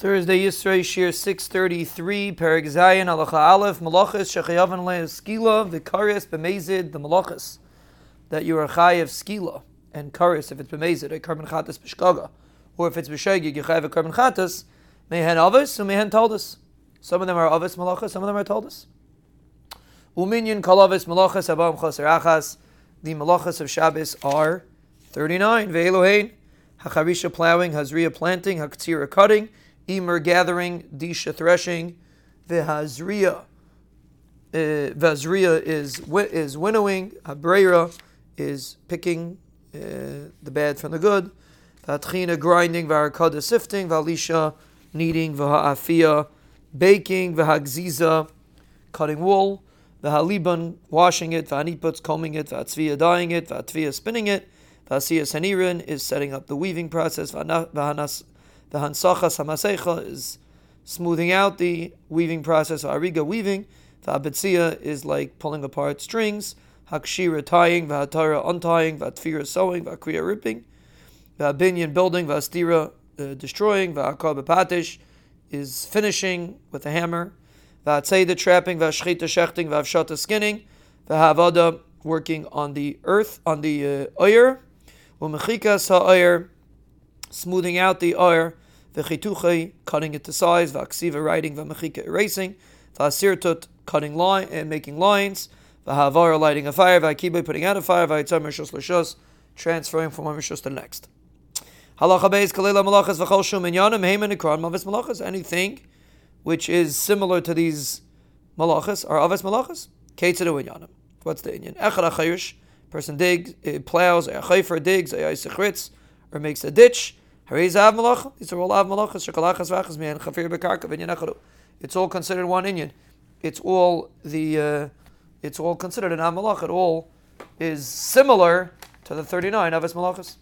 Thursday, Yisrael, Shiur 633, Perek Zayin, Halacha Aleph, Malachas, Shechayavan Le Skila, Vikaris, Bemezid, the Malachas, that you are Chayav Skila, and Karis, if it's Bemezid, a Karban Chatas Bishkaga, or if it's Bishagig, you Chayav a Karban Chatas, Mehen Avis, and Mehen Taldas. Some of them are Avis Malachas, some of them are Taldas. Uminyan Kalavis Malachas, Abam Chaser Achas, the Malachas of Shabbos are 39, Ve'elohein, Hacharisha plowing, Hazriya planting, Haktira cutting, Emer gathering, Disha threshing, Vihazriya. Uh, Vazriya is is winnowing, Habreira is picking uh, the bad from the good, Vatchina grinding, Varakada sifting, Valisha kneading, Vahafia baking, Vahagziza cutting wool, Vahaliban washing it, Vahaniputz combing it, Vatzvia dyeing it, Vatvia spinning it, Vasiya Sanirin is setting up the weaving process, Vahanas the Hansachas Hamasecha is smoothing out the weaving process. Ariga weaving. The Abetzia is like pulling apart strings. Hakshira tying. Vahatara untying. Vatfira sewing. Vakriya ripping. Vabinyan building. Vastira uh, destroying. Vahakar patish is finishing with a hammer. Vatseda trapping. Vashchita shechting. Vavshata skinning. Vahavada working on the earth, on the uh, oyer. Umechikas ha'oyer smoothing out the oyer, v'chituchay, cutting it to size, v'aksiva, writing, v'mechika, erasing, v'asirtut, cutting line and making lines, v'havara, lighting a fire, v'akiba, putting out a fire, v'aitzar, mishos l'shos, transferring from one mishos to the next. Halacha beis kalela malachas v'chol shum inyanim heimen ikran mavis malachas. Anything which is similar to these malachas are avis malachas. Ketzadu inyanim. What's the inyan? Echad achayush. Person digs, eh, plows, eh, a chayfer digs, a or makes a ditch. These are all av malachas. Shekalachas v'achas mi'en chafir It's all considered one inyan. It's all the. Uh, it's all considered an av malach. It all is similar to the thirty nine of avos malachas.